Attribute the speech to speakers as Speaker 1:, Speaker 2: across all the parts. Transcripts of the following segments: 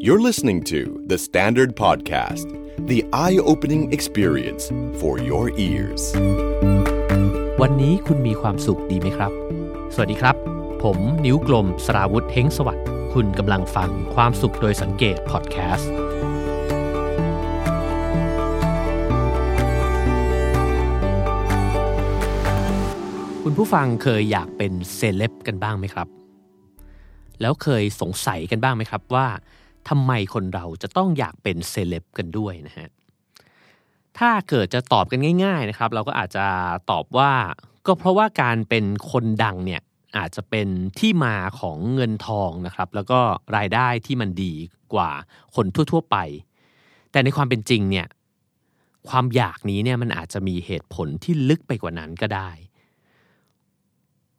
Speaker 1: You're listening to The Standard Podcast, the eye opening experience for your ears.
Speaker 2: วันนี้คุณมีความสุขดีไหมครับ สวัสดีครับ ผมนิ้วกลมสราวุธเฮงสวัสดิ์คุณกำลังฟังความสุขโดยสังเกตพอดแคสต์คุณผู้ฟังเคยอยากเป็นเซเลบกันบ้างไหมครับ แล้วเคยสงสัยกันบ้างไหมครับว่า ทำไมคนเราจะต้องอยากเป็นเซเลบกันด้วยนะฮะถ้าเกิดจะตอบกันง่าย ๆนะครับ เราก็อาจจะตอบว่า ก็เพราะว่าการเป็นคนดังเนี่ยอาจจะเป็นที่มาของเงินทองนะครับ แล้วก็รายได้ที่มันดีกว่าคนทั่ว ๆ ไป แต่ในความเป็นจริงเนี่ยความอยากนี้เนี่ยมันอาจจะมีเหตุผลที่ลึกไปกว่านั้นก็ได้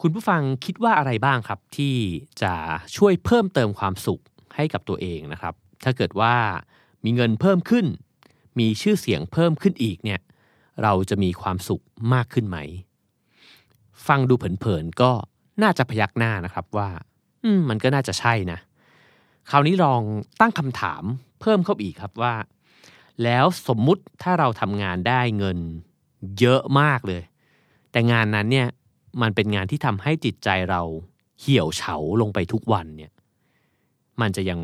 Speaker 2: คุณผู้ฟังคิดว่าอะไรบ้างครับที่จะช่วยเพิ่มเติมความสุข ให้กับตัวเองนะครับ ถ้าเกิดว่ามีเงินเพิ่มขึ้น มีชื่อเสียงเพิ่มขึ้นอีกเนี่ยเราจะมีความสุขมากขึ้นไหม ฟังดูเผินๆก็น่าจะพยักหน้านะครับว่า อืมมันก็น่าจะใช่นะ คราวนี้ลองตั้งคำถามเพิ่มเข้าอีกครับว่า แล้วสมมุติถ้าเราทำงานได้เงินเยอะมากเลย แต่งานนั้นเนี่ยมันเป็นงานที่ทำให้จิตใจเราเหี่ยวเฉาลงไปทุกวันเนี่ย มันจะยัง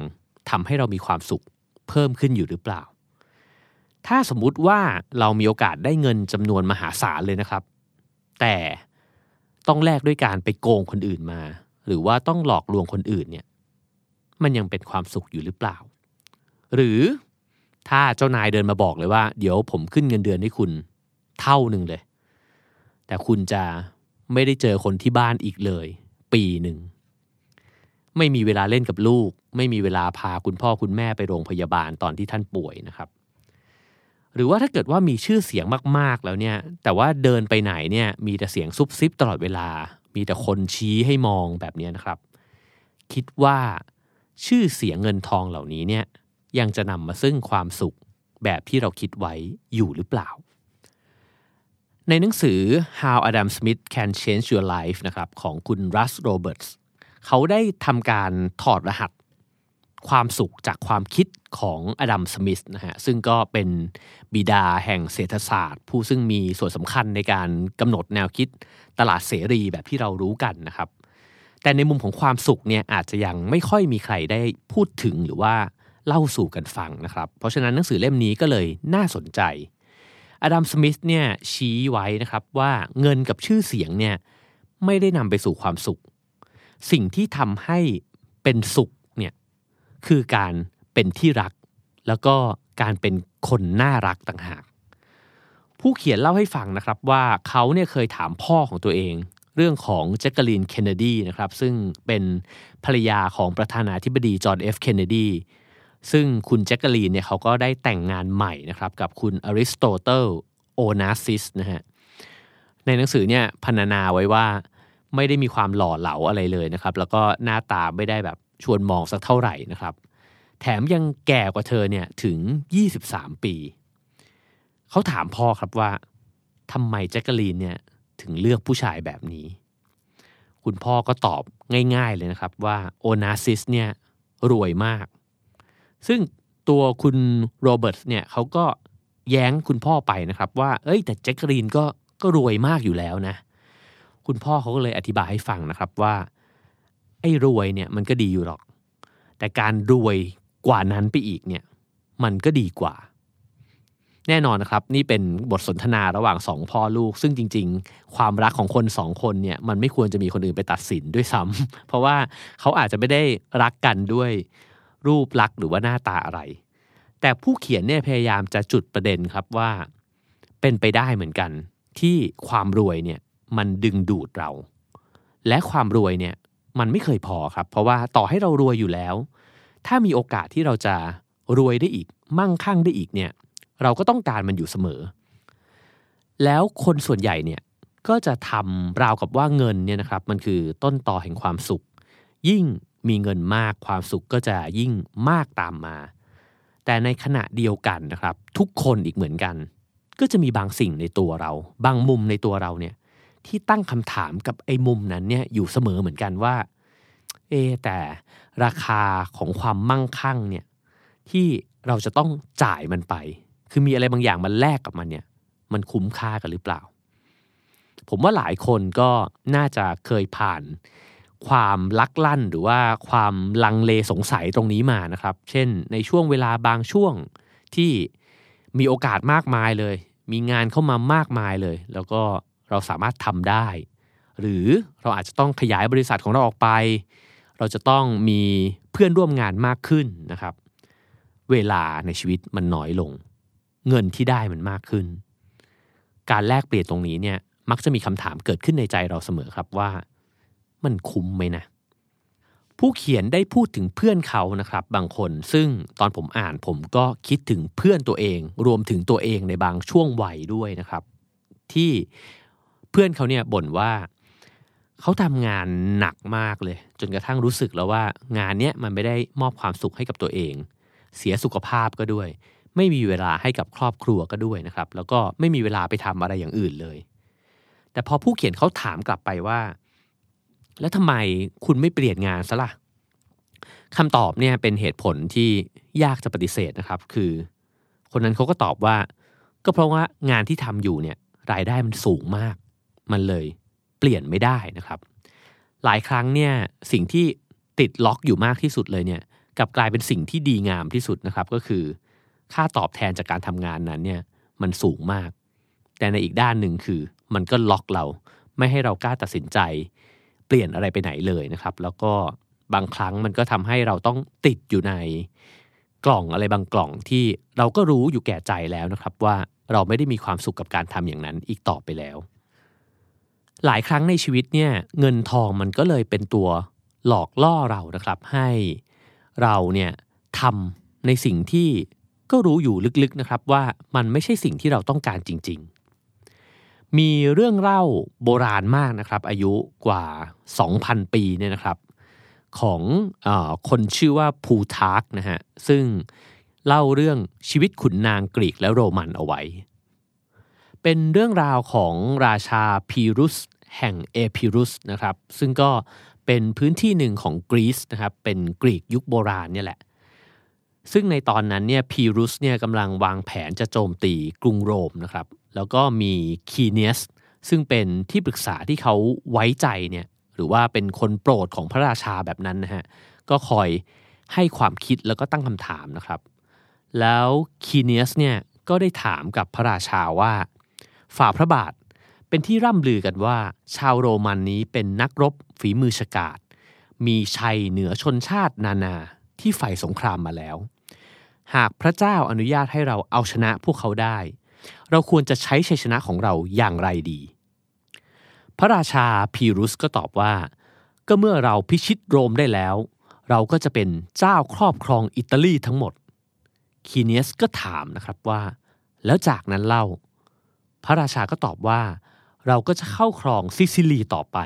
Speaker 2: ทำให้เรามีความสุขเพิ่มขึ้นอยู่หรือเปล่า ถ้าสมมุติว่าเรามีโอกาสได้เงินจำนวนมหาศาลเลยนะครับ แต่ต้องแลกด้วยการไปโกงคนอื่นมา หรือว่าต้องหลอกลวงคนอื่นเนี่ย มันยังเป็นความสุขอยู่หรือเปล่า หรือถ้าเจ้านายเดินมาบอกเลยว่า เดี๋ยวผมขึ้นเงินเดือนให้คุณเท่าหนึ่งเลย แต่คุณจะไม่ได้เจอคนที่บ้านอีกเลย ปีหนึ่ง ไม่มีเวลาเล่นกับลูก ไม่มีเวลาพาคุณพ่อคุณแม่ไปโรงพยาบาลตอนที่ท่านป่วยนะครับ หรือว่าถ้าเกิดว่ามีชื่อเสียงมากๆแล้วเนี่ย แต่ว่าเดินไปไหนเนี่ยมีแต่เสียงซุบซิบตลอดเวลา มีแต่คนชี้ให้มองแบบนี้นะครับ คิดว่าชื่อเสียงเงินทองเหล่านี้เนี่ยยังจะนำมาซึ่งความสุขแบบที่เราคิดไว้อยู่หรือเปล่า ในหนังสือ How Adam Smith Can Change Your Life นะครับของคุณรัสโร เขาได้ทำการถอดรหัสความสุขจากความคิดของอดัมสมิธนะฮะซึ่งก็เป็นบิดาแห่งเศรษฐศาสตร์ ผู้ซึ่งมีส่วนสำคัญในการกำหนดแนวคิดตลาดเสรีแบบที่เรารู้กันนะครับ แต่ในมุมของความสุขเนี่ยอาจจะยังไม่ค่อยมีใครได้พูดถึงหรือว่าเล่าสู่กันฟังนะครับ เพราะฉะนั้นหนังสือเล่มนี้ก็เลยน่าสนใจ อดัมสมิธเนี่ยชี้ไว้นะครับว่าเงินกับชื่อเสียงเนี่ยไม่ได้นำไปสู่ความสุข สิ่งที่ทำให้เป็นสุขเนี่ยคือการเป็นที่รัก แล้วก็การเป็นคนน่ารักต่างหาก ผู้เขียนเล่าให้ฟังนะครับว่าเขาเนี่ยเคยถามพ่อของตัวเอง เรื่องของแจ็กเกอลีนเคนเนดีนะครับซึ่งเป็นภรรยาของประธานาธิบดีจอห์นเอฟเคนเนดีซึ่งคุณแจ็กเกอลีนเนี่ยเขาก็ได้แต่งงานใหม่นะครับกับคุณอริสโตเติลโอนาซิสนะฮะในหนังสือเนี่ยพรรณนาไว้ว่า ไม่ได้มีความหล่อเหลาอะไรเลยนะครับ แล้วก็หน้าตาไม่ได้แบบชวนมองสักเท่าไหร่นะครับ แถมยังแก่กว่าเธอเนี่ยถึง 23 ปี เขาถามพ่อครับว่าทำไมแจ็คกลีนเนี่ยถึงเลือกผู้ชายแบบนี้ คุณพ่อก็ตอบง่ายๆเลยนะครับว่าโอนาซิสเนี่ยรวยมาก ซึ่งตัวคุณโรเบิร์ตเนี่ยเขาก็แย้งคุณพ่อไปนะครับว่า เอ้ยแต่แจ็คกรีนก็ก็รวยมากอยู่แล้วนะ คุณพ่อเขาก็เลยอธิบายให้ฟังนะครับว่า ไอ้รวยเนี่ยมันก็ดีอยู่หรอก แต่การรวยกว่านั้นไปอีกเนี่ยมันก็ดีกว่า แน่นอนนะครับ นี่เป็นบทสนทนาระหว่างสองพ่อลูก ซึ่งจริง ๆ ความรักของคนสองคนเนี่ยมันไม่ควรจะมีคนอื่นไปตัดสินด้วยซ้ำเพราะว่าเขาอาจจะไม่ได้รักกันด้วยรูปลักษณ์หรือว่าหน้าตาอะไร แต่ผู้เขียนเนี่ยพยายามจะจุดประเด็นครับว่า เป็นไปได้เหมือนกันที่ความรวยเนี่ย มันดึงดูดเรา และความรวยเนี่ยมันไม่เคยพอครับ เพราะว่าต่อให้เรารวยอยู่แล้ว ถ้ามีโอกาสที่เราจะรวยได้อีก มั่งคั่งได้อีกเนี่ย เราก็ต้องการมันอยู่เสมอ แล้วคนส่วนใหญ่เนี่ยก็จะทำราวกับว่าเงินเนี่ยนะครับ มันคือต้นต่อแห่งความสุข ยิ่งมีเงินมากความสุขก็จะยิ่งมากตามมา แต่ในขณะเดียวกันนะครับ ทุกคนอีกเหมือนกัน ก็จะมีบางสิ่งในตัวเรา บางมุมในตัวเราเนี่ย ที่ตั้งคำถามกับไอ้มุมนั้นเนี่ยอยู่เสมอเหมือนกันว่า เอ แต่ราคาของความมั่งคั่งเนี่ยที่เราจะต้องจ่ายมันไป คือมีอะไรบางอย่างมันแลกกับมันเนี่ย มันคุ้มค่ากันหรือเปล่า ผมว่าหลายคนก็น่าจะเคยผ่านความลักลั่นหรือว่าความลังเลสงสัยตรงนี้มานะครับ เช่น ในช่วงเวลาบางช่วงที่มีโอกาสมากมายเลย มีงานเข้ามามากมายเลย แล้วก็ เราสามารถทำได้ หรือเราอาจจะต้องขยายบริษัทของเราออกไป เราจะต้องมีเพื่อนร่วมงานมากขึ้นนะครับ เวลาในชีวิตมันน้อยลง เงินที่ได้มันมากขึ้น การแลกเปลี่ยนตรงนี้เนี่ยมักจะมีคำถามเกิดขึ้นในใจเราเสมอครับว่า มันคุ้มไหมนะ ผู้เขียนได้พูดถึงเพื่อนเขานะครับ บางคน ซึ่งตอนผมอ่านผมก็คิดถึงเพื่อนตัวเอง รวมถึงตัวเองในบางช่วงวัยด้วยนะครับ ที่ เพื่อนเขาเนี่ยบ่นว่าเขาทำงานหนักมากเลย จนกระทั่งรู้สึกแล้วว่างานเนี้ยมันไม่ได้มอบความสุขให้กับตัวเอง เสียสุขภาพก็ด้วย ไม่มีเวลาให้กับครอบครัวก็ด้วยนะครับ แล้วก็ไม่มีเวลาไปทำอะไรอย่างอื่นเลย แต่พอผู้เขียนเขาถามกลับไปว่า แล้วทำไมคุณไม่เปลี่ยนงานซะละ่ะคำตอบเนี่ยเป็นเหตุผลที่ยากจะปฏิเสธนะครับ คือ คนนั้นเขาก็ตอบว่า ก็เพราะว่างานที่ทำอยู่เนี่ยรายได้มันสูงมาก มันเลยเปลี่ยนไม่ได้นะครับ หลายครั้งเนี่ยสิ่งที่ติดล็อกอยู่มากที่สุดเลยเนี่ยกลับกลายเป็นสิ่งที่ดีงามที่สุดนะครับก็คือ ค่าตอบแทนจากการทำงานนั้นเนี่ยมันสูงมาก แต่ในอีกด้านหนึ่งคือ มันก็ล็อกเราไม่ให้เรากล้าตัดสินใจ เปลี่ยนอะไรไปไหนเลยนะครับ แล้วก็บางครั้งมันก็ทำให้เราต้องติดอยู่ในกล่องอะไรบางกล่องที่เราก็รู้อยู่แก่ใจแล้วนะครับ ว่าเราไม่ได้มีความสุขกับการทำอย่างนั้นอีกต่อไปแล้ว หลายครั้งในชีวิตเนี่ยเงินทองมันก็เลยเป็นตัวหลอกล่อเรานะครับ ให้เราเนี่ยทำในสิ่งที่ก็รู้อยู่ลึกๆนะครับว่ามันไม่ใช่สิ่งที่เราต้องการจริง ๆ มีเรื่องเล่าโบราณมากนะครับ อายุกว่า 2,000 ปีเนี่ยนะครับ ของอคนชื่อว่าภูทาร์กนะฮะซึ่งเล่าเรื่องชีวิตขุนนางกรีกและโรมันเอาไว้ เป็นเรื่องราวของราชาพีรุสแห่งเอพิรุสนะครับ ซึ่งก็เป็นพื้นที่หนึ่งของกรีซนะครับ เป็นกรีกยุคโบราณเนี่ยแหละ ซึ่งในตอนนั้นเนี่ยพีรุสเนี่ยกำลังวางแผนจะโจมตีกรุงโรมนะครับ แล้วก็มีคีเนียสซึ่งเป็นที่ปรึกษาที่เขาไว้ใจเนี่ยหรือว่าเป็นคนโปรดของพระราชาแบบนั้นนะฮะ ก็คอยให้ความคิดแล้วก็ตั้งคำถามนะครับ แล้วคีเนียสเนี่ยก็ได้ถามกับพระราชาว่า ฝ่าพระบาท เป็นที่ร่ำลือกันว่า ชาวโรมันนี้เป็นนักรบฝีมือฉกาจมีชัยเหนือชนชาตินานาที่ฝ่ายสงครามมาแล้ว หากพระเจ้าอนุญาตให้เราเอาชนะพวกเขาได้ เราควรจะใช้ชัยชนะของเราอย่างไรดี พระราชาพีรุสก็ตอบว่า ก็เมื่อเราพิชิตโรมได้แล้ว เราก็จะเป็นเจ้าครอบครองอิตาลีทั้งหมดคีเนียสก็ถามนะครับว่า แล้วจากนั้นเล่า พระราชาก็ตอบว่า เราก็จะเข้าครองซิซิลีต่อไป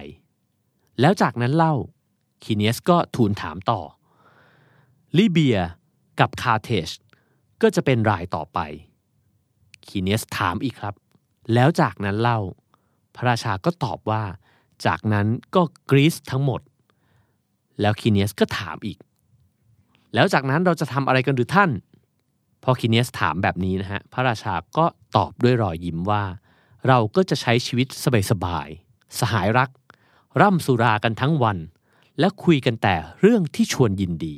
Speaker 2: แล้วจากนั้นเล่าคีเนียสก็ทูลถามต่อ ลิเบียกับคาเทชก็จะเป็นรายต่อไปคีเนียสถามอีกครับ แล้วจากนั้นเล่า พระราชาก็ตอบว่า จากนั้นก็กรีซทั้งหมด แล้วคีเนียสก็ถามอีก แล้วจากนั้นเราจะทำอะไรกันหรือท่าน พอคิเนสถามแบบนี้นะฮะพระราชาก็ตอบด้วยรอยยิ้มว่า เราก็จะใช้ชีวิตสบายๆสหายรัก ร่ำสุรากันทั้งวัน และคุยกันแต่เรื่องที่ชวนยินดี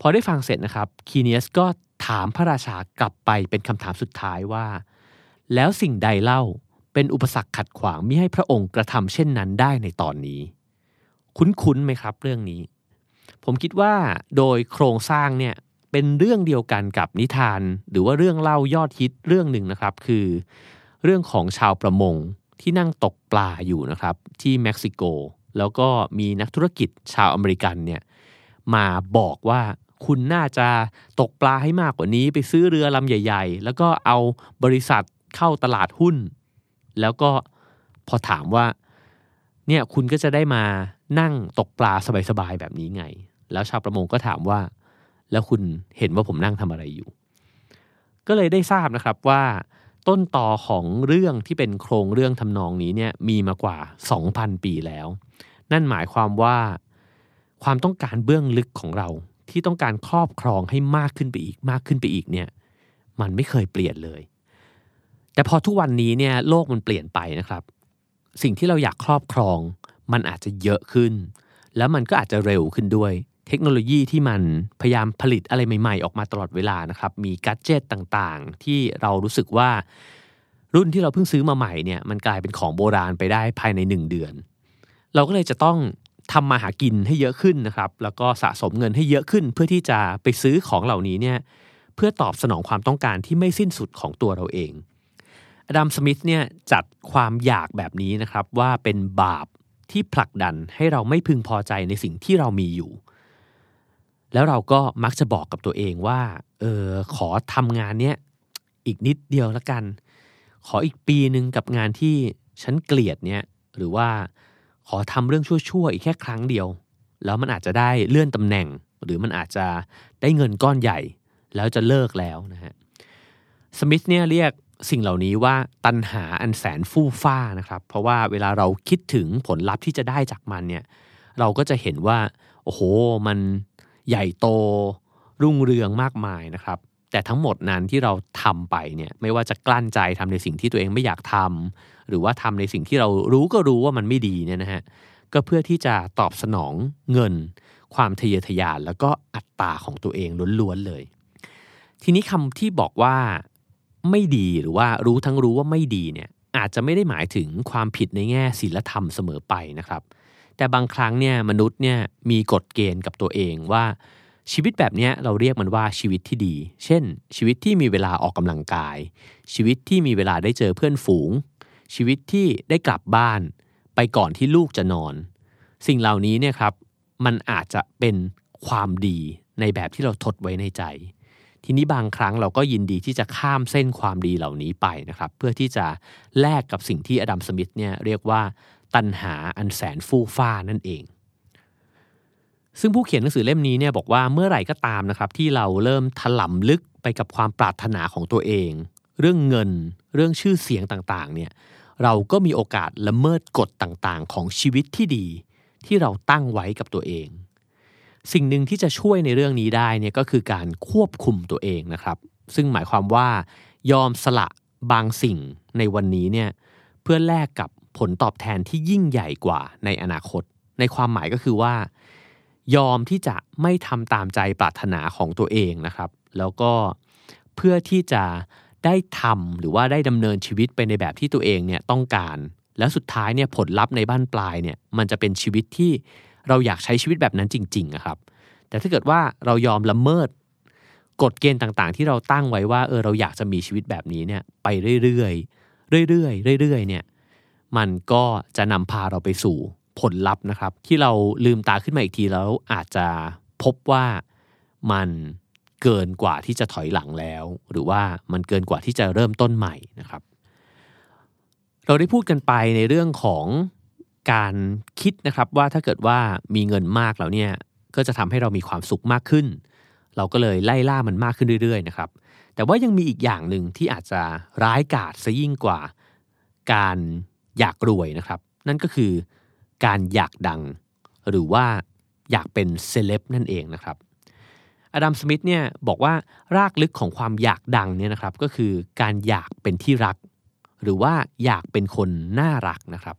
Speaker 2: พอได้ฟังเสร็จนะครับคีเนสก็ถามพระราชากลับไปเป็นคำถามสุดท้ายว่า แล้วสิ่งใดเล่าเป็นอุปสรรคขัดขวางมิให้พระองค์กระทำเช่นนั้นได้ในตอนนี้ คุ้นๆไหมครับเรื่องนี้ ผมคิดว่าโดยโครงสร้างเนี่ย เป็นเรื่องเดียวกันกับนิทาน หรือว่าเรื่องเล่ายอดฮิตเรื่องหนึ่งนะครับ คือ เรื่องของชาวประมงที่นั่งตกปลาอยู่นะครับ ที่เม็กซิโก แล้วก็มีนักธุรกิจชาวอเมริกันเนี่ยมาบอกว่าคุณน่าจะตกปลาให้มากกว่านี้ไปซื้อเรือลำใหญ่ ๆ แล้วก็เอาบริษัทเข้าตลาดหุ้น แล้วก็พอถามว่าเนี่ยคุณก็จะได้มานั่งตกปลาสบายๆแบบนี้ไง แล้วชาวประมงก็ถามว่า แล้วคุณเห็นว่าผมนั่งทำอะไรอยู่ ก็เลยได้ทราบนะครับว่า ต้นต่อของเรื่องที่เป็นโครงเรื่องทำนองนี้เนี่ยมีมากว่า 2,000 ปีแล้ว นั่นหมายความว่า ความต้องการเบื้องลึกของเราที่ต้องการครอบครองให้มากขึ้นไปอีกมากขึ้นไปอีกเนี่ยมันไม่เคยเปลี่ยนเลย แต่พอทุกวันนี้เนี่ยโลกมันเปลี่ยนไปนะครับ สิ่งที่เราอยากครอบครอง มันอาจจะเยอะขึ้น แล้วมันก็อาจจะเร็วขึ้นด้วย เทคโนโลยีที่มันพยายามผลิตอะไรใหม่ ๆ ออกมาตลอดเวลานะครับ มีกัจเจตต่างๆ ที่เรารู้สึกว่ารุ่นที่เราเพิ่งซื้อมาใหม่เนี่ยมันกลายเป็นของโบราณไปได้ภายในหนึ่งเดือน เราก็เลยจะต้องทำมาหากินให้เยอะขึ้นนะครับ แล้วก็สะสมเงินให้เยอะขึ้น เพื่อที่จะไปซื้อของเหล่านี้เนี่ยเพื่อตอบสนองความต้องการที่ไม่สิ้นสุดของตัวเราเองอดัมสมิธเนี่ยจัดความอยากแบบนี้นะครับว่าเป็นบาปที่ผลักดันให้เราไม่พึงพอใจในสิ่งที่เรามีอยู่ แล้วเราก็มักจะบอกกับตัวเองว่าเออขอทำงานเนี้ยอีกนิดเดียวละกัน ขออีกปีหนึ่งกับงานที่ฉันเกลียดเนี่ยหรือว่าขอทำเรื่องชั่วๆอีกแค่ครั้งเดียว แล้วมันอาจจะได้เลื่อนตำแหน่ง หรือมันอาจจะได้เงินก้อนใหญ่ แล้วจะเลิกแล้วนะฮะสมิธเนี่ยเรียกสิ่งเหล่านี้ว่าตันหาอันแสนฟู่ฟ้านะครับ เพราะว่าเวลาเราคิดถึงผลลัพธ์ที่จะได้จากมันเนี่ยเราก็จะเห็นว่า โอ้โห มัน ใหญ่โตรุ่งเรืองมากมายนะครับ แต่ทั้งหมดนั้นที่เราทำไปเนี่ยไม่ว่าจะกลั้นใจทำในสิ่งที่ตัวเองไม่อยากทำหรือว่าทำในสิ่งที่เรารู้ก็รู้ว่ามันไม่ดีเนี่ยนะฮะก็เพื่อที่จะตอบสนองเงิน ความทะเยอทะยานแล้วก็อัตตาของตัวเองล้วนๆเลย ทีนี้คำที่บอกว่าไม่ดีหรือว่ารู้ทั้งรู้ว่าไม่ดีเนี่ยอาจจะไม่ได้หมายถึงความผิดในแง่ศีลธรรมเสมอไปนะครับ แต่บางครั้งเนี่ยมนุษย์เนี่ยมีกฎเกณฑ์กับตัวเองว่าชีวิตแบบนี้เราเรียกมันว่าชีวิตที่ดี เช่น ชีวิตที่มีเวลาออกกำลังกาย ชีวิตที่มีเวลาได้เจอเพื่อนฝูง ชีวิตที่ได้กลับบ้าน ไปก่อนที่ลูกจะนอน สิ่งเหล่านี้เนี่ยครับมันอาจจะเป็นความดีในแบบที่เราทดไว้ในใจ ทีนี้บางครั้งเราก็ยินดีที่จะข้ามเส้นความดีเหล่านี้ไปนะครับ เพื่อที่จะแลกกับสิ่งที่อดัมสมิธเนี่ยเรียกว่า ตันหาอันแสนฟู่ฟ้านั่นเอง ซึ่งผู้เขียนหนังสือเล่มนี้เนี่ยบอกว่าเมื่อไหร่ก็ตามนะครับที่เราเริ่มถล่มลึกไปกับความปรารถนาของตัวเอง เรื่องเงินเรื่องชื่อเสียงต่างๆเนี่ยเราก็มีโอกาสละเมิดกฎต่างๆ ของชีวิตที่ดี ที่เราตั้งไว้กับตัวเอง สิ่งหนึ่งที่จะช่วยในเรื่องนี้ได้เนี่ยก็คือการควบคุมตัวเองนะครับ ซึ่งหมายความว่ายอมสละบางสิ่งในวันนี้เนี่ยเพื่อแลกกับ ผลตอบแทนที่ยิ่งใหญ่กว่าในอนาคต ในความหมายก็คือว่า ยอมที่จะไม่ทำตามใจปรารถนาของตัวเองนะครับ แล้วก็เพื่อที่จะได้ทำหรือว่าได้ดำเนินชีวิตไปในแบบที่ตัวเองเนี่ยต้องการ แล้วสุดท้ายเนี่ยผลลัพธ์ในบ้านปลายเนี่ยมันจะเป็นชีวิตที่เราอยากใช้ชีวิตแบบนั้นจริงๆนะครับ แต่ถ้าเกิดว่าเรายอมละเมิดกฎเกณฑ์ต่างๆ ที่เราตั้งไว้ว่าเออเราอยากจะมีชีวิตแบบนี้เนี่ยไปเรื่อยๆเรื่อยๆเรื่อยๆเนี่ย มันก็จะนำพาเราไปสู่ผลลัพธ์นะครับ ที่เราลืมตาขึ้นมาอีกทีแล้วอาจจะพบว่ามันเกินกว่าที่จะถอยหลังแล้ว หรือว่ามันเกินกว่าที่จะเริ่มต้นใหม่นะครับ เราได้พูดกันไปในเรื่องของการคิดนะครับว่าถ้าเกิดว่ามีเงินมากแล้วเนี่ยก็จะทำให้เรามีความสุขมากขึ้น เราก็เลยไล่ล่ามันมากขึ้นเรื่อยๆนะครับ แต่ว่ายังมีอีกอย่างหนึ่งที่อาจจะร้ายกาจซะยิ่งกว่า การ อยากรวยนะครับ นั่นก็คือการอยากดัง หรือว่าอยากเป็นเซเลบนั่นเองนะครับอดัมสมิธเนี่ยบอกว่ารากลึกของความอยากดังเนี่ยนะครับก็คือการอยากเป็นที่รัก หรือว่าอยากเป็นคนน่ารักนะครับ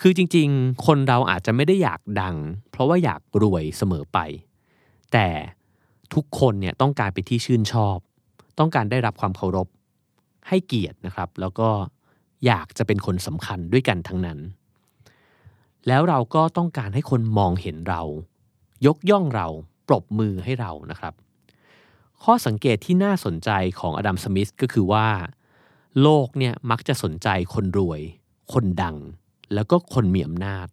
Speaker 2: คือจริงๆ คนเราอาจจะไม่ได้อยากดัง เพราะว่าอยากรวยเสมอไป แต่ทุกคนเนี่ยต้องการเป็นที่ชื่นชอบ ต้องการได้รับความเคารพให้เกียรตินะครับ แล้วก็ อยากจะเป็นคนสำคัญด้วยกันทั้งนั้น แล้วเราก็ต้องการให้คนมองเห็นเรา ยกย่องเราปรบมือให้เรานะครับ ข้อสังเกตที่น่าสนใจของอดัมสมิธก็คือว่า โลกเนี่ยมักจะสนใจคนรวย คนดัง แล้วก็คนมีอำนาจ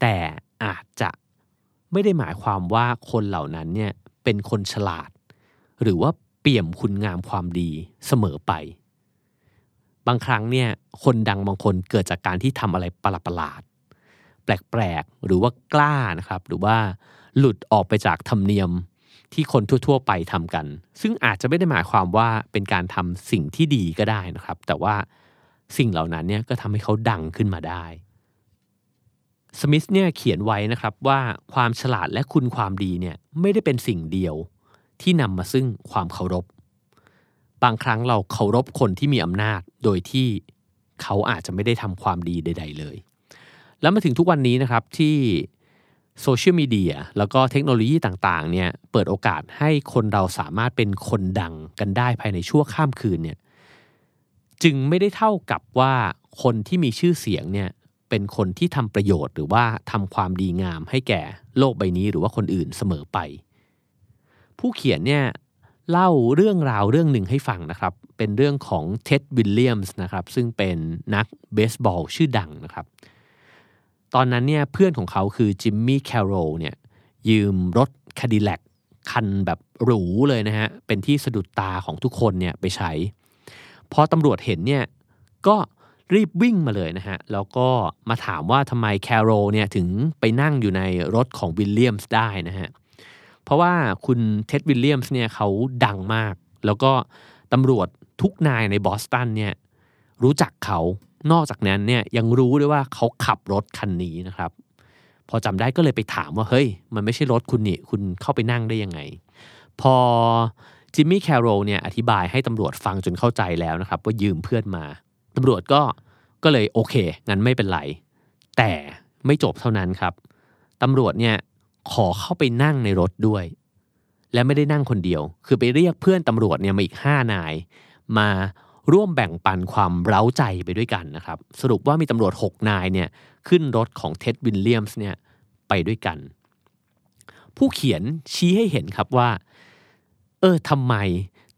Speaker 2: แต่อาจจะไม่ได้หมายความว่าคนเหล่านั้นเนี่ยเป็นคนฉลาด หรือว่าเปี่ยมคุณงามความดีเสมอไป บางครั้งเนี่ยคนดังบางคนเกิดจากการที่ทำอะไรประหลาดแปลกๆหรือว่ากล้านะครับ หรือว่าหลุดออกไปจากธรรมเนียมที่คนทั่ว ๆ ไปทำกัน ซึ่งอาจจะไม่ได้หมายความว่าเป็นการทำสิ่งที่ดีก็ได้นะครับ แต่ว่าสิ่งเหล่านั้นเนี่ยก็ทำให้เขาดังขึ้นมาได้สมิธเนี่ยเขียนไว้นะครับว่าความฉลาดและคุณความดีเนี่ยไม่ได้เป็นสิ่งเดียวที่นำมาซึ่งความเคารพ บางครั้งเราเคารพคนที่มีอำนาจ โดยที่เขาอาจจะไม่ได้ทำความดีใด ๆ เลย แล้วมาถึงทุกวันนี้นะครับที่โซเชียลมีเดียแล้วก็เทคโนโลยีต่างๆเนี่ยเปิดโอกาสให้คนเราสามารถเป็นคนดังกันได้ภายในชั่วข้ามคืนเนี่ยจึงไม่ได้เท่ากับว่าคนที่มีชื่อเสียงเนี่ยเป็นคนที่ทำประโยชน์หรือว่าทำความดีงามให้แก่โลกใบนี้หรือว่าคนอื่นเสมอไป ผู้เขียนเนี่ย เล่าเรื่องราวเรื่องหนึ่งให้ฟังนะครับ เป็นเรื่องของเท็ดวิลเลียมส์นะครับ ซึ่งเป็นนักเบสบอลชื่อดังนะครับ ตอนนั้นเนี่ยเพื่อนของเขาคือจิมมี่แคโรลเนี่ยยืมรถคาดิแลกคันแบบหรูเลยนะฮะ เป็นที่สะดุดตาของทุกคนเนี่ยไปใช้ พอตำรวจเห็นเนี่ยก็รีบวิ่งมาเลยนะฮะ แล้วก็มาถามว่าทำไมแคโรเนี่ยถึงไปนั่งอยู่ในรถของวิลเลียมส์ได้นะฮะเพราะว่าคุณเท็ดวิลเลียมส์เนี่ยเขาดังมาก แล้วก็ตำรวจทุกนายในบอสตันเนี่ยรู้จักเขา นอกจากนั้นเนี่ยยังรู้ด้วยว่าเขาขับรถคันนี้นะครับ พอจำได้ก็เลยไปถามว่าเฮ้ย มันไม่ใช่รถคุณนี่คุณเข้าไปนั่งได้ยังไง พอจิมมี่แคโรลเนี่ยอธิบายให้ตำรวจฟังจนเข้าใจแล้วนะครับ ว่ายืมเพื่อนมาตำรวจก็ก็เลยโอเคงั้นไม่เป็นไร แต่ไม่จบเท่านั้นครับตำรวจเนี่ย ขอเข้าไปนั่งในรถด้วย และไม่ได้นั่งคนเดียว คือไปเรียกเพื่อนตำรวจเนี่ยมาอีกห้านาย มาร่วมแบ่งปันความเร้าใจไปด้วยกันนะครับ สรุปว่ามีตำรวจ 6 นายเนี่ยขึ้นรถของเท็ดวินเลียมส์เนี่ยไปด้วยกัน ผู้เขียนชี้ให้เห็นครับว่า เออทำไม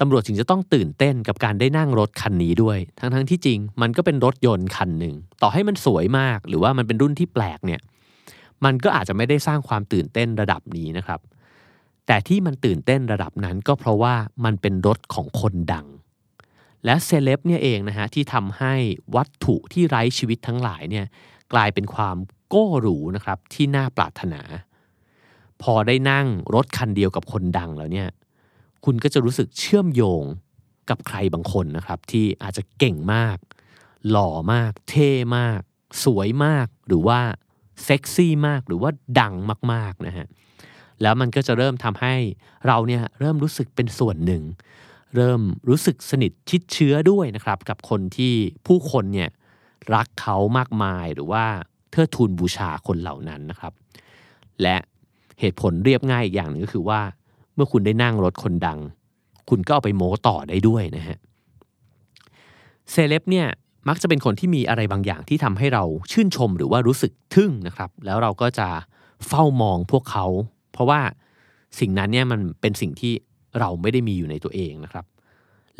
Speaker 2: ตำรวจถึงจะต้องตื่นเต้นกับการได้นั่งรถคันนี้ด้วย ทั้งๆทที่จริง มันก็เป็นรถยนต์คันหนึ่ง ต่อให้มันสวยมาก หรือว่ามันเป็นรุ่นที่แปลกเนี่ย มันก็อาจจะไม่ได้สร้างความตื่นเต้นระดับนี้นะครับ แต่ที่มันตื่นเต้นระดับนั้นก็เพราะว่ามันเป็นรถของคนดัง และเซเลบเนี่ยเองนะฮะที่ทำให้วัตถุที่ไร้ชีวิตทั้งหลายเนี่ยกลายเป็นความโก้หรูนะครับที่น่าปรารถนา พอได้นั่งรถคันเดียวกับคนดังแล้วเนี่ยคุณก็จะรู้สึกเชื่อมโยงกับใครบางคนนะครับ ที่อาจจะเก่งมาก หล่อมาก เท่มาก สวยมาก หรือว่า เซ็กซี่มากหรือว่าดังมากๆนะฮะแล้วมันก็จะเริ่มทำให้เราเนี่ยเริ่มรู้สึกเป็นส่วนหนึ่ง เริ่มรู้สึกสนิทชิดเชื้อด้วยนะครับ กับคนที่ผู้คนเนี่ยรักเขามากมายหรือว่าเทิดทูนบูชาคนเหล่านั้นนะครับ และเหตุผลเรียบง่ายอีกอย่างหนึ่งก็คือว่า เมื่อคุณได้นั่งรถคนดัง คุณก็เอาไปโม้ต่อได้ด้วยนะฮะเซเลบเนี่ย มักจะเป็นคนที่มีอะไรบางอย่างที่ทำให้เราชื่นชมหรือว่ารู้สึกทึ่งนะครับ แล้วเราก็จะเฝ้ามองพวกเขา เพราะว่าสิ่งนั้นเนี่ยมันเป็นสิ่งที่เราไม่ได้มีอยู่ในตัวเองนะครับ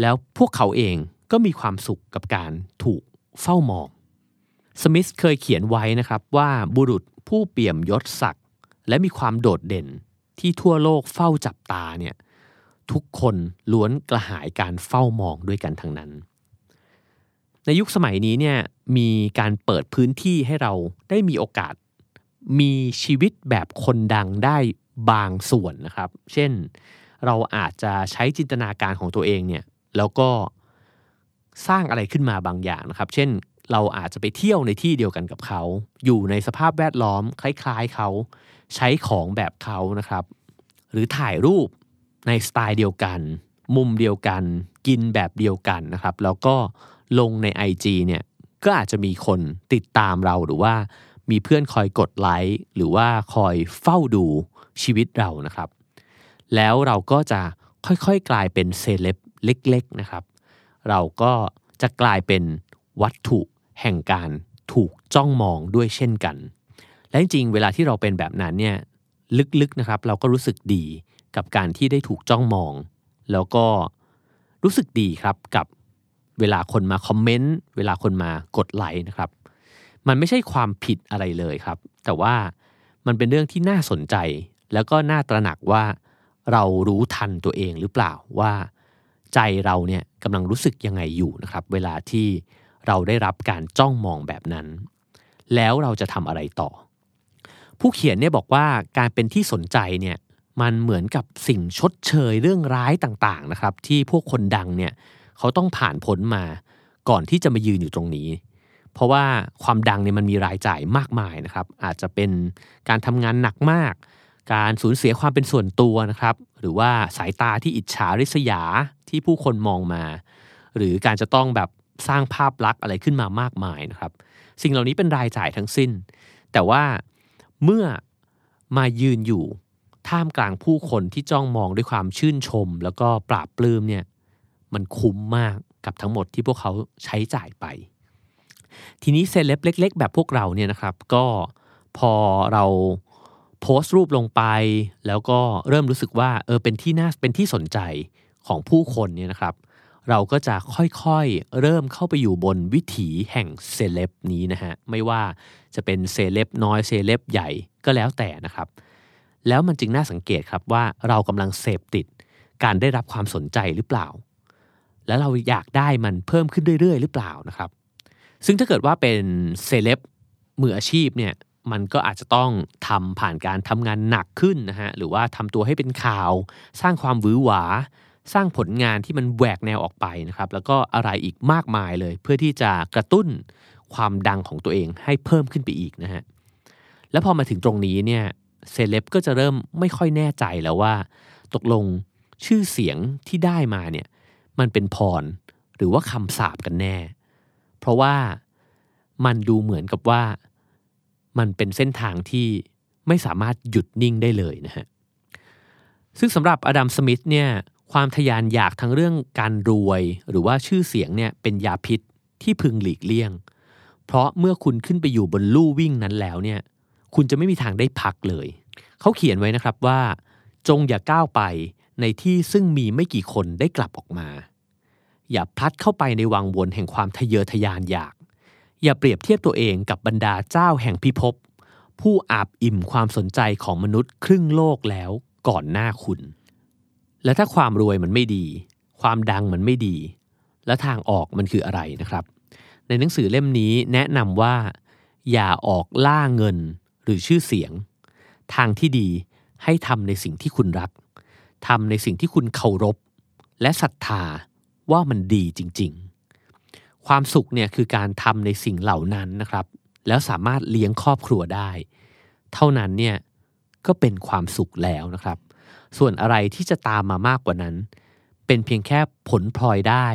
Speaker 2: แล้วพวกเขาเองก็มีความสุขกับการถูกเฝ้ามอง สมิธเคยเขียนไว้นะครับว่าบุรุษผู้เปี่ยมยศศักดิ์และมีความโดดเด่นที่ทั่วโลกเฝ้าจับตาเนี่ยทุกคนล้วนกระหายการเฝ้ามองด้วยกันทั้งนั้น ในยุคสมัยนี้เนี่ยมีการเปิดพื้นที่ให้เราได้มีโอกาส มีชีวิตแบบคนดังได้บางส่วนนะครับ เช่นเราอาจจะใช้จินตนาการของตัวเองเนี่ยแล้วก็สร้างอะไรขึ้นมาบางอย่างนะครับ เช่นเราอาจจะไปเที่ยวในที่เดียวกันกับเขา อยู่ในสภาพแวดล้อมคล้าย ๆเขา ใช้ของแบบเขานะครับ หรือถ่ายรูปในสไตล์เดียวกัน มุมเดียวกัน กินแบบเดียวกันนะครับ แล้วก็ ลงใน IG เนี่ยก็อาจจะมีคนติดตามเราหรือว่ามีเพื่อนคอยกดไลค์หรือว่าคอยเฝ้าดูชีวิตเรานะครับ แล้วเราก็จะค่อยๆกลายเป็นเซเลบเล็กๆนะครับ เราก็จะกลายเป็นวัตถุแห่งการถูกจ้องมองด้วยเช่นกัน และจริงๆเวลาที่เราเป็นแบบนั้นเนี่ยลึกๆนะครับ เราก็รู้สึกดีกับการที่ได้ถูกจ้องมอง แล้วก็รู้สึกดีครับกับ เวลาคนมาคอมเมนต์เวลาคนมากดไลค์นะครับ มันไม่ใช่ความผิดอะไรเลยครับ แต่ว่ามันเป็นเรื่องที่น่าสนใจ แล้วก็น่าตระหนักว่าเรารู้ทันตัวเองหรือเปล่าว่า ใจเราเนี่ยกำลังรู้สึกยังไงอยู่นะครับ เวลาที่เราได้รับการจ้องมองแบบนั้น แล้วเราจะทำอะไรต่อ ผู้เขียนเนี่ยบอกว่าการเป็นที่สนใจเนี่ยมันเหมือนกับสิ่งชดเชยเรื่องร้ายต่างๆนะครับ ที่พวกคนดังเนี่ย เขาต้องผ่านพ้นมาก่อนที่จะมายืนอยู่ตรงนี้เพเพราะว่าความดังเนี่ยมันมีรายจ่ายมากมายนะครับ อาจจะเป็นการทำงานหนักมาก การสูญเสียความเป็นส่วนตัวนะครับ หรือว่าสายตาที่อิจฉาริษยาที่ผู้คนมองมา หรือการจะต้องแบบสร้างภาพลักษณ์อะไรขึ้นมามากมายนะครับ สิ่งเหล่านี้เป็นรายจ่ายทั้งสิ้น แต่ว่าเมื่อมายืนอยู่ท่ามกลางผู้คนที่จ้องมองด้วยความชื่นชม แล้วก็ปราบปลื้มเนี่ย มันคุ้มมากกับทั้งหมดที่พวกเขาใช้จ่ายไป ทีนี้เซเลบเล็ก ๆ แบบพวกเราเนี่ยนะครับ ก็พอเราโพสต์รูปลงไป แล้วก็เริ่มรู้สึกว่าเออเป็นที่น่าเป็นที่สนใจของผู้คนเนี่ยนะครับ เราก็จะค่อยๆ เริ่มเข้าไปอยู่บนวิถีแห่งเซเลบนี้นะฮะไม่ว่าจะเป็นเซเลบน้อยเซเลบใหญ่ก็แล้วแต่นะครับ แล้วมันจึงน่าสังเกตครับว่าเรากำลังเสพติดการได้รับความสนใจหรือเปล่า แล้วเราอยากได้มันเพิ่มขึ้นเรื่อยๆ หรือเปล่านะครับ ซึ่งถ้าเกิดว่าเป็นเซเลบมืออาชีพเนี่ยมันก็อาจจะต้องทำผ่านการทำงานหนักขึ้นนะฮะหรือว่าทำตัวให้เป็นข่าว สร้างความวือหวา สร้างผลงานที่มันแหวกแนวออกไปนะครับ แล้วก็อะไรอีกมากมายเลย เพื่อที่จะกระตุ้นความดังของตัวเองให้เพิ่มขึ้นไปอีกนะฮะแล้วพอมาถึงตรงนี้เนี่ยเซเลบก็จะเริ่มไม่ค่อยแน่ใจแล้วว่า ตกลงชื่อเสียงที่ได้มาเนี่ย มันเป็นพร หรือว่าคำสาปกันแน่ เพราะว่ามันดูเหมือนกับว่ามันเป็นเส้นทางที่ไม่สามารถหยุดนิ่งได้เลยนะฮะซึ่งสำหรับอดัมสมิธเนี่ยความทยานอยากทั้งเรื่องการรวยหรือว่าชื่อเสียงเนี่ยเป็นยาพิษที่พึงหลีกเลี่ยง เพราะเมื่อคุณขึ้นไปอยู่บนลู่วิ่งนั้นแล้วเนี่ยคุณจะไม่มีทางได้พักเลย เขาเขียนไว้นะครับว่า จงอย่าก้าวไป ในที่ซึ่งมีไม่กี่คนได้กลับออกมา อย่าพลัดเข้าไปในวังวนแห่งความทะเยอทะยานอยาก อย่าเปรียบเทียบตัวเองกับบรรดาเจ้าแห่งพิภพผู้อาบอิ่มความสนใจของมนุษย์ครึ่งโลกแล้วก่อนหน้าคุณ และถ้าความรวยมันไม่ดี ความดังมันไม่ดี และทางออกมันคืออะไรนะครับ ในหนังสือเล่มนี้แนะนำว่า อย่าออกล่าเงินหรือชื่อเสียง ทางที่ดีให้ทำในสิ่งที่คุณรัก ทำในสิ่งที่คุณเคารพ และศรัทธาว่ามันดีจริง ๆ ความสุขเนี่ยคือการทำในสิ่งเหล่านั้นนะครับ แล้วสามารถเลี้ยงครอบครัวได้ เท่านั้นเนี่ยก็เป็นความสุขแล้วนะครับ ส่วนอะไรที่จะตามมามากกว่านั้น เป็นเพียงแค่ผลพลอยได้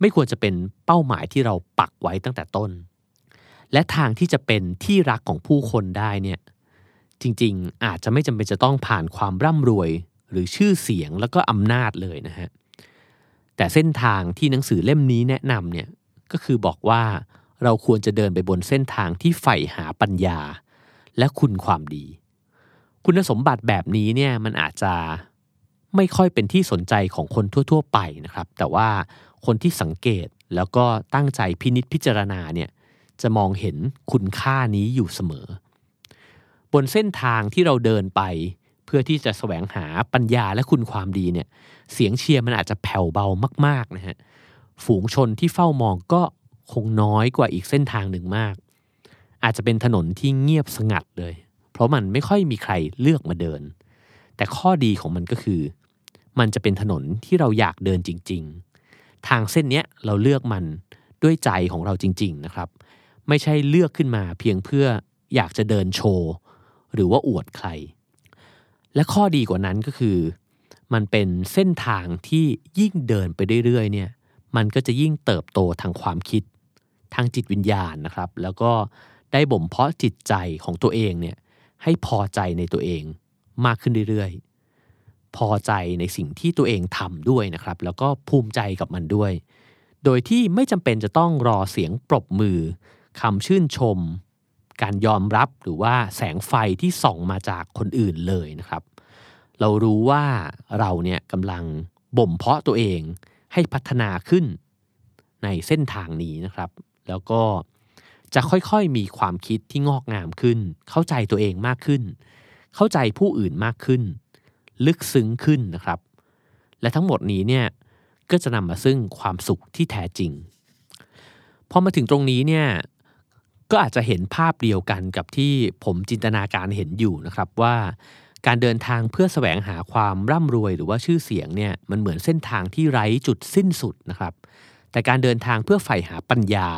Speaker 2: ไม่ควรจะเป็นเป้าหมายที่เราปักไว้ตั้งแต่ต้น และทางที่จะเป็นที่รักของผู้คนได้เนี่ยจริงๆ อาจจะไม่จำเป็นจะต้องผ่านความร่ำรวย หรือชื่อเสียงแล้วก็อำนาจเลยนะฮะแต่เส้นทางที่หนังสือเล่มนี้แนะนำเนี่ยก็คือบอกว่าเราควรจะเดินไปบนเส้นทางที่ใฝ่หาปัญญา และคุณความดี คุณสมบัติแบบนี้เนี่ยมันอาจจะไม่ค่อยเป็นที่สนใจของคนทั่ว ๆ ไปนะครับ แต่ว่าคนที่สังเกตแล้วก็ตั้งใจพินิษพิจารณาเนี่ยจะมองเห็นคุณค่านี้อยู่เสมอ บนเส้นทางที่เราเดินไป เพื่อที่จะแสวงหาปัญญาและคุณความดีเนี่ย เสียงเชียร์มันอาจจะแผ่วเบามากๆนะฮะฝูงชนที่เฝ้ามองก็คงน้อยกว่าอีกเส้นทางหนึ่งมาก อาจจะเป็นถนนที่เงียบสงัดเลย เพราะมันไม่ค่อยมีใครเลือกมาเดิน แต่ข้อดีของมันก็คือ มันจะเป็นถนนที่เราอยากเดินจริง ๆ ทางเส้นนี้เราเลือกมันด้วยใจของเราจริง ๆ นะครับ ไม่ใช่เลือกขึ้นมาเพียงเพื่ออยากจะเดินโชว์หรือว่าอวดใคร และข้อดีกว่านั้นก็คือ มันเป็นเส้นทางที่ยิ่งเดินไปเรื่อยๆเนี่ยมันก็จะยิ่งเติบโตทางความคิด ทางจิตวิญญาณนะครับ แล้วก็ได้บ่มเพาะจิตใจของตัวเองเนี่ยให้พอใจในตัวเองมากขึ้นเรื่อยๆ พอใจในสิ่งที่ตัวเองทำด้วยนะครับ แล้วก็ภูมิใจกับมันด้วย โดยที่ไม่จำเป็นจะต้องรอเสียงปรบมือคำชื่นชม การยอมรับหรือว่าแสงไฟที่ส่องมาจากคนอื่นเลยนะครับ เรารู้ว่าเราเนี่ยกำลังบ่มเพาะตัวเองให้พัฒนาขึ้นในเส้นทางนี้นะครับ แล้วก็จะค่อยๆมีความคิดที่งอกงามขึ้น เข้าใจตัวเองมากขึ้น เข้าใจผู้อื่นมากขึ้น ลึกซึ้งขึ้นนะครับ และทั้งหมดนี้เนี่ยก็จะนำมาซึ่งความสุขที่แท้จริงพอมาถึงตรงนี้เนี่ย ก็อาจจะเห็นภาพเดียวกันกับที่ผมจินตนาการเห็นอยู่นะครับว่าการเดินทางเพื่อแสวงหาความร่ำรวยหรือว่าชื่อเสียงเนี่ยมันเหมือนเส้นทางที่ไร้จุดสิ้นสุดนะครับ แต่การเดินทางเพื่อใฝ่หาปัญญา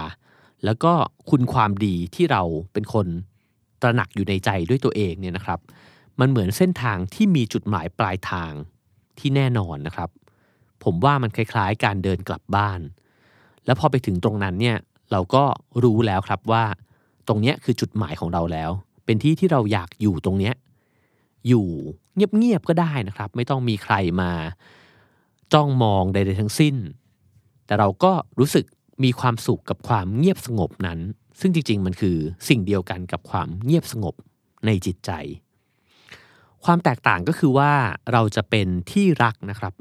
Speaker 2: แล้วก็คุณความดีที่เราเป็นคนตระหนักอยู่ในใจด้วยตัวเองเนี่ยนะครับ มันเหมือนเส้นทางที่มีจุดหมายปลายทางที่แน่นอนนะครับ ผมว่ามันคล้ายๆ การเดินกลับบ้าน แล้วพอไปถึงตรงนั้นเนี่ย เราก็รู้แล้วครับว่า ตรงเนี้ยคือจุดหมายของเราแล้ว เป็นที่ที่เราอยากอยู่ตรงเนี้ยอยู่เงียบๆก็ได้นะครับ ไม่ต้องมีใครมาจ้องมองใดๆทั้งสิ้น แต่เราก็รู้สึกมีความสุขกับความเงียบสงบนั้น ซึ่งจริงๆ มันคือสิ่งเดียวกันกับความเงียบสงบในจิตใจ ความแตกต่างก็คือว่าเราจะเป็นที่รักนะครับ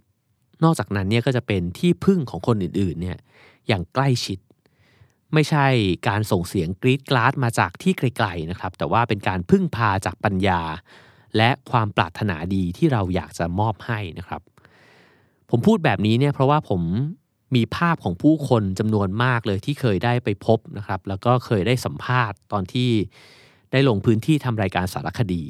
Speaker 2: นอกจากนั้นเนี่ยก็จะเป็นที่พึ่งของคนอื่นๆเนี่ยอย่างใกล้ชิด ไม่ใช่การส่งเสียงกรีดกราดมาจากที่ไกลๆนะครับ แต่ว่าเป็นการพึ่งพาจากปัญญา และความปรารถนาดีที่เราอยากจะมอบให้นะครับ ผมพูดแบบนี้เนี่ยเพราะว่าผมมีภาพของผู้คนจำนวนมากเลยที่เคยได้ไปพบนะครับ แล้วก็เคยได้สัมภาษณ์ตอนที่ได้ลงพื้นที่ทำรายการสารคดี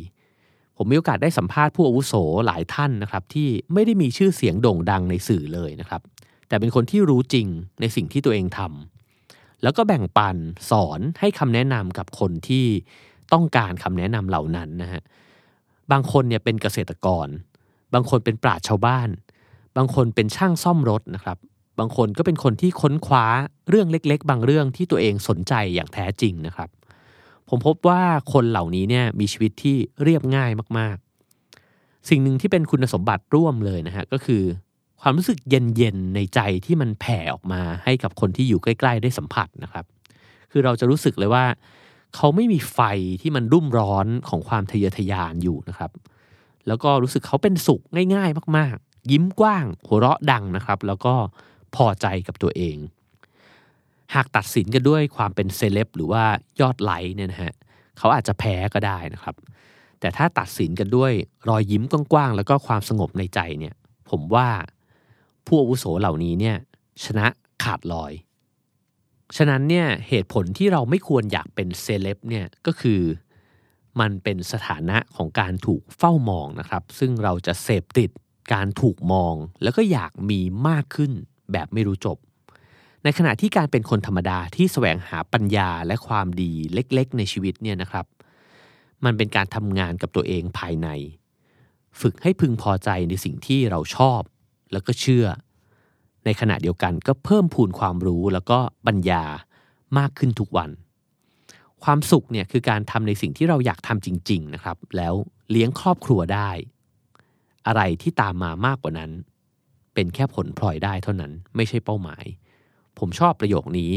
Speaker 2: ผมมีโอกาสได้สัมภาษณ์ผู้อาวุโสหลายท่านนะครับ ที่ไม่ได้มีชื่อเสียงโด่งดังในสื่อเลยนะครับ แต่เป็นคนที่รู้จริงในสิ่งที่ตัวเองทำ แล้วก็แบ่งปันสอนให้คำแนะนำกับคนที่ต้องการคำแนะนำเหล่านั้นนะฮะบางคนเนี่ยเป็นเกษตรกร บางคนเป็นปราชญ์ชาวบ้าน บางคนเป็นช่างซ่อมรถนะครับบางคนก็เป็นคนที่ค้นคว้าเรื่องเล็ก ๆ บางเรื่องที่ตัวเองสนใจอย่างแท้จริงนะครับ ผมพบว่าคนเหล่านี้เนี่ยมีชีวิตที่เรียบง่ายมากๆ สิ่งหนึ่งที่เป็นคุณสมบัติร่วมเลยนะฮะก็คือ ความรู้สึกเย็นๆในใจที่มันแผ่ออกมาให้กับคนที่อยู่ใกล้ ๆ ได้สัมผัสนะครับ คือเราจะรู้สึกเลยว่า เขาไม่มีไฟที่มันรุ่มร้อนของความทะเยอทะยานอยู่นะครับ แล้วก็รู้สึกเขาเป็นสุขง่ายๆ มากๆ ยิ้มกว้าง หัวเราะดังนะครับ แล้วก็พอใจกับตัวเอง หากตัดสินกันด้วยความเป็นเซเลบหรือว่ายอดไลค์เนี่ยนะฮะเขาอาจจะแพ้ก็ได้นะครับ แต่ถ้าตัดสินกันด้วยรอยยิ้มกว้างๆแล้วก็ความสงบในใจเนี่ย ผมว่า ผู้อาวุโสเหล่านี้เนี่ยชนะขาดลอย ฉะนั้นเนี่ยเหตุผลที่เราไม่ควรอยากเป็นเซเลบเนี่ยก็คือมันเป็นสถานะของการถูกเฝ้ามองนะครับ ซึ่งเราจะเสพติดการถูกมอง แล้วก็อยากมีมากขึ้นแบบไม่รู้จบ ในขณะที่การเป็นคนธรรมดาที่แสวงหาปัญญาและความดีเล็กๆ ในชีวิตเนี่ยนะครับ มันเป็นการทำงานกับตัวเองภายใน ฝึกให้พึงพอใจในสิ่งที่เราชอบ แล้วก็เชื่อ ในขณะเดียวกันก็เพิ่มพูนความรู้แล้วก็ปัญญามากขึ้นทุกวัน ความสุขเนี่ยคือการทำในสิ่งที่เราอยากทำจริง ๆนะครับ แล้วเลี้ยงครอบครัวได้ อะไรที่ตามมามากกว่านั้น เป็นแค่ผลพลอยได้เท่านั้นไม่ใช่เป้าหมาย ผมชอบประโยคนี้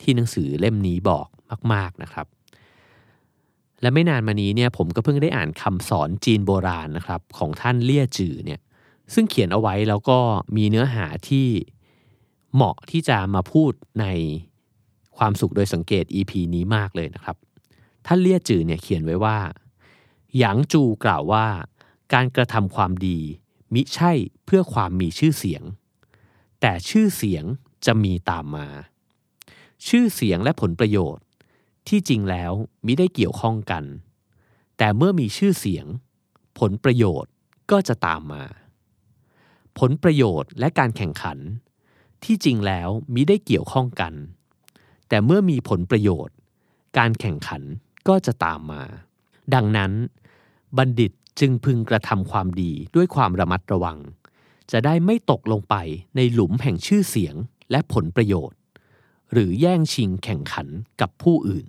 Speaker 2: ที่หนังสือเล่มนี้บอกมาก ๆนะครับ และไม่นานมานี้เนี่ยผมก็เพิ่งได้อ่านคำสอนจีนโบราณนะครับ ของท่านเลี่ยจือเนี่ย ซึ่งเขียนเอาไว้แล้วก็มีเนื้อหาที่เหมาะที่จะมาพูดในความสุขโดยสังเกต EP นี้มากเลยนะครับ ท่านเลี่ยจือเนี่ยเขียนไว้ว่าหยางจูกล่าวว่า การกระทำความดี มิใช่เพื่อความมีชื่อเสียง แต่ชื่อเสียงจะมีตามมา ชื่อเสียงและผลประโยชน์ ที่จริงแล้วมิได้เกี่ยวข้องกัน แต่เมื่อมีชื่อเสียง ผลประโยชน์ก็จะตามมา ผลประโยชน์และการแข่งขัน ที่จริงแล้วมิได้เกี่ยวข้องกัน แต่เมื่อมีผลประโยชน์ การแข่งขันก็จะตามมา ดังนั้น บัณฑิตจึงพึงกระทำความดีด้วยความระมัดระวัง จะได้ไม่ตกลงไปในหลุมแห่งชื่อเสียงและผลประโยชน์ หรือแย่งชิงแข่งขันกับผู้อื่น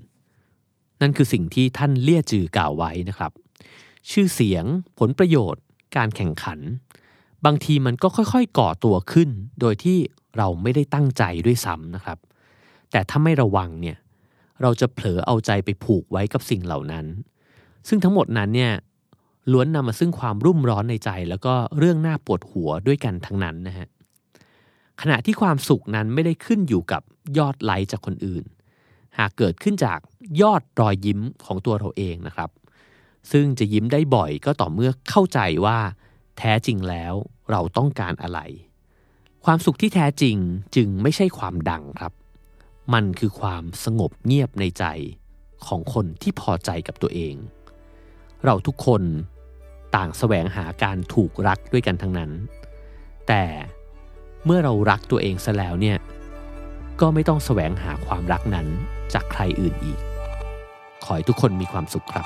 Speaker 2: นั่นคือสิ่งที่ท่านเลี่ยจือกล่าวไว้นะครับ ชื่อเสียง ผลประโยชน์ การแข่งขัน บางทีมันก็ค่อยๆ ก่อตัวขึ้น โดยที่เราไม่ได้ตั้งใจด้วยซ้ำนะครับ แต่ถ้าไม่ระวังเนี่ยเราจะเผลอเอาใจไปผูกไว้กับสิ่งเหล่านั้น ซึ่งทั้งหมดนั้นเนี่ยล้วนนำมาซึ่งความรุ่มร้อนในใจ แล้วก็เรื่องน่าปวดหัวด้วยกันทั้งนั้นนะฮะขณะที่ความสุขนั้นไม่ได้ขึ้นอยู่กับยอดไลค์จากคนอื่น หากเกิดขึ้นจากยอดรอยยิ้มของตัวเราเองนะครับ ซึ่งจะยิ้มได้บ่อยก็ต่อเมื่อเข้าใจว่า แท้จริงแล้วเราต้องการอะไร ความสุขที่แท้จริงจึงไม่ใช่ความดังครับ มันคือความสงบเงียบในใจของคนที่พอใจกับตัวเอง เราทุกคนต่างแสวงหาการถูกรักด้วยกันทั้งนั้น แต่เมื่อเรารักตัวเองซะแล้วเนี่ยก็ไม่ต้องแสวงหาความรักนั้นจากใครอื่นอีก ขอให้ทุกคนมีความสุขครับ